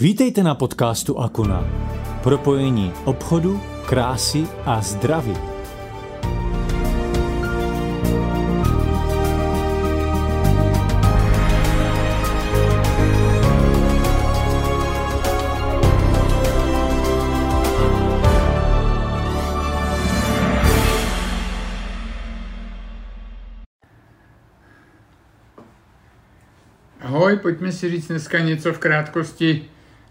Vítejte na podcastu Akuna. Propojení obchodu, krásy a zdraví. Ahoj, pojďme si říct dneska něco v krátkosti,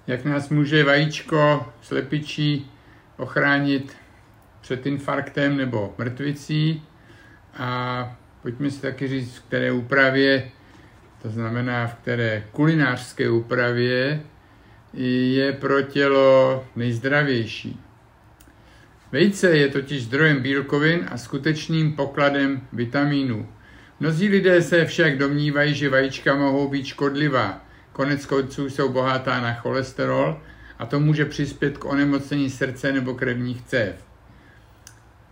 jak nás může vajíčko slepičí ochránit před infarktem nebo mrtvicí. A pojďme si taky říct, v které úpravě, to znamená v které kulinářské úpravě, je pro tělo nejzdravější. Vejce je totiž zdrojem bílkovin a skutečným pokladem vitamínů. Mnozí lidé se však domnívají, že vajíčka mohou být škodlivá. Konec konců jsou bohatá na cholesterol a to může přispět k onemocnění srdce nebo krevních cév.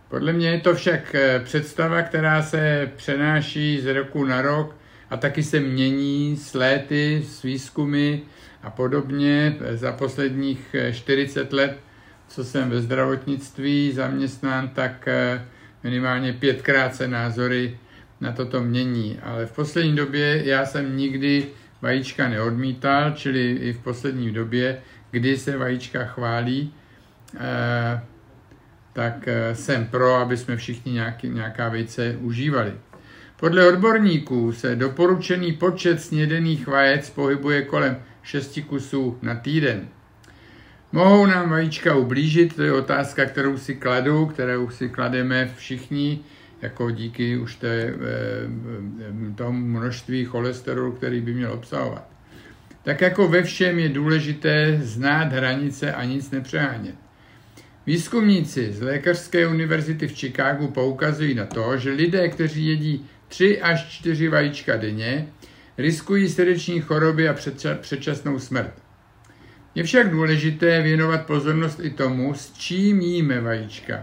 Podle mě je to však eh, představa, která se přenáší z roku na rok a taky se mění s léty, s výzkumy a podobně. Za posledních 40 eh, let, co jsem ve zdravotnictví zaměstnán, tak eh, minimálně pětkrát se názory na toto mění. Ale v poslední době já jsem nikdy vajíčka neodmítal, čili i v poslední době, kdy se vajíčka chválí, eh, tak eh, jsem pro, aby jsme všichni nějaký, nějaká vejce užívali. Podle odborníků se doporučený počet snědených vajec pohybuje kolem 6 kusů na týden. Mohou nám vajíčka ublížit, to je otázka, kterou si kladu, kterou si klademe všichni, jako díky už té, eh, eh, tomu množství cholesterolu, který by měl obsahovat. Tak jako ve všem je důležité znát hranice a nic nepřehánět. Výzkumníci z Lékařské univerzity v Chicagu poukazují na to, že lidé, kteří jedí 3 až 4 vajíčka denně, riskují srdeční choroby a předčasnou smrt. Je však důležité věnovat pozornost i tomu, s čím jíme vajíčka.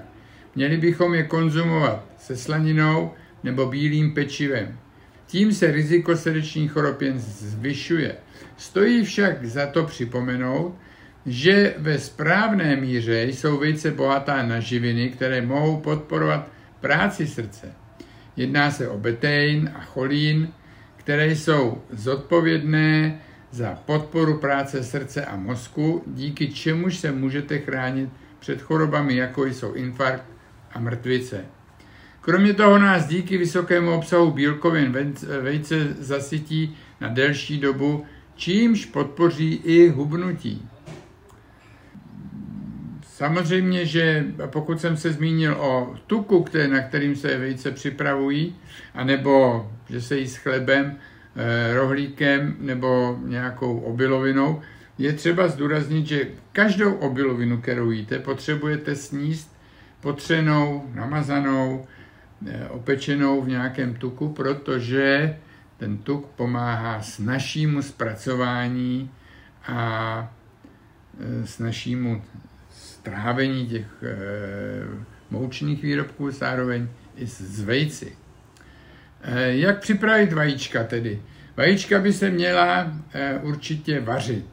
Měli bychom je konzumovat se slaninou nebo bílým pečivem. Tím se riziko srdečních chorob jen zvyšuje. Stojí však za to připomenout, že ve správné míře jsou vejce bohatá na živiny, které mohou podporovat práci srdce. Jedná se o betein a cholín, které jsou zodpovědné za podporu práce srdce a mozku, díky čemuž se můžete chránit před chorobami, jako jsou infarkt a mrtvice. Kromě toho nás díky vysokému obsahu bílkovin vejce zasytí na delší dobu, čímž podpoří i hubnutí. Samozřejmě, že pokud jsem se zmínil o tuku, který, na kterým se vejce připravují, anebo že se jí s chlebem, eh, rohlíkem nebo nějakou obilovinou, je třeba zdůraznit, že každou obilovinu, kterou jíte, potřebujete sníst potřenou, namazanou, Eh, opečenou v nějakém tuku, protože ten tuk pomáhá s našímu zpracování a eh, s našímu strávení těch eh, moučných výrobků, zároveň i z vejci. Jak připravit vajíčka tedy? Vajíčka by se měla určitě vařit.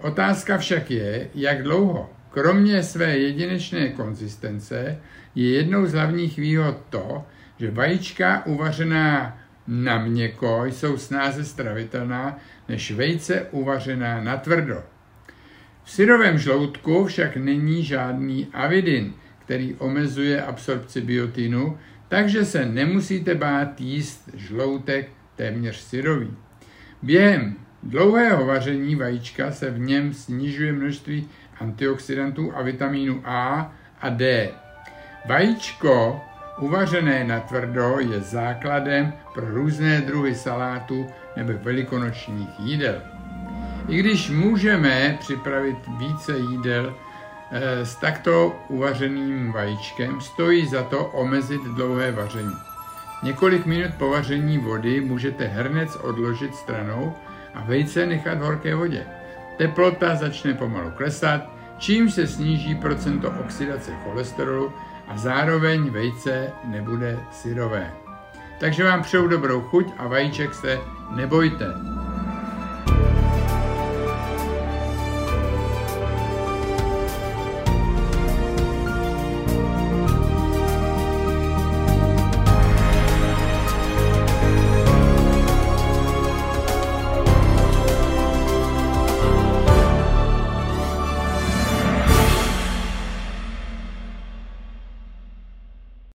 Otázka však je, jak dlouho. Kromě své jedinečné konzistence je jednou z hlavních výhod to, že vajíčka uvařená na měko jsou snáze stravitelná než vejce uvařená na tvrdo. V syrovém žloutku však není žádný avidin, který omezuje absorpci biotinu, takže se nemusíte bát jíst žloutek téměř syrový. Během dlouhého vaření vajíčka se v něm snižuje množství antioxidantů a vitamínu A a D. Vajíčko uvařené na tvrdo je základem pro různé druhy salátů nebo velikonočních jídel. I když můžeme připravit více jídel eh, s takto uvařeným vajíčkem, stojí za to omezit dlouhé vaření. Několik minut po vaření vody můžete hrnec odložit stranou a vejce nechat v horké vodě. Teplota začne pomalu klesat, čím se sníží procento oxidace cholesterolu a zároveň vejce nebude syrové. Takže vám přeju dobrou chuť a vajíček se nebojte.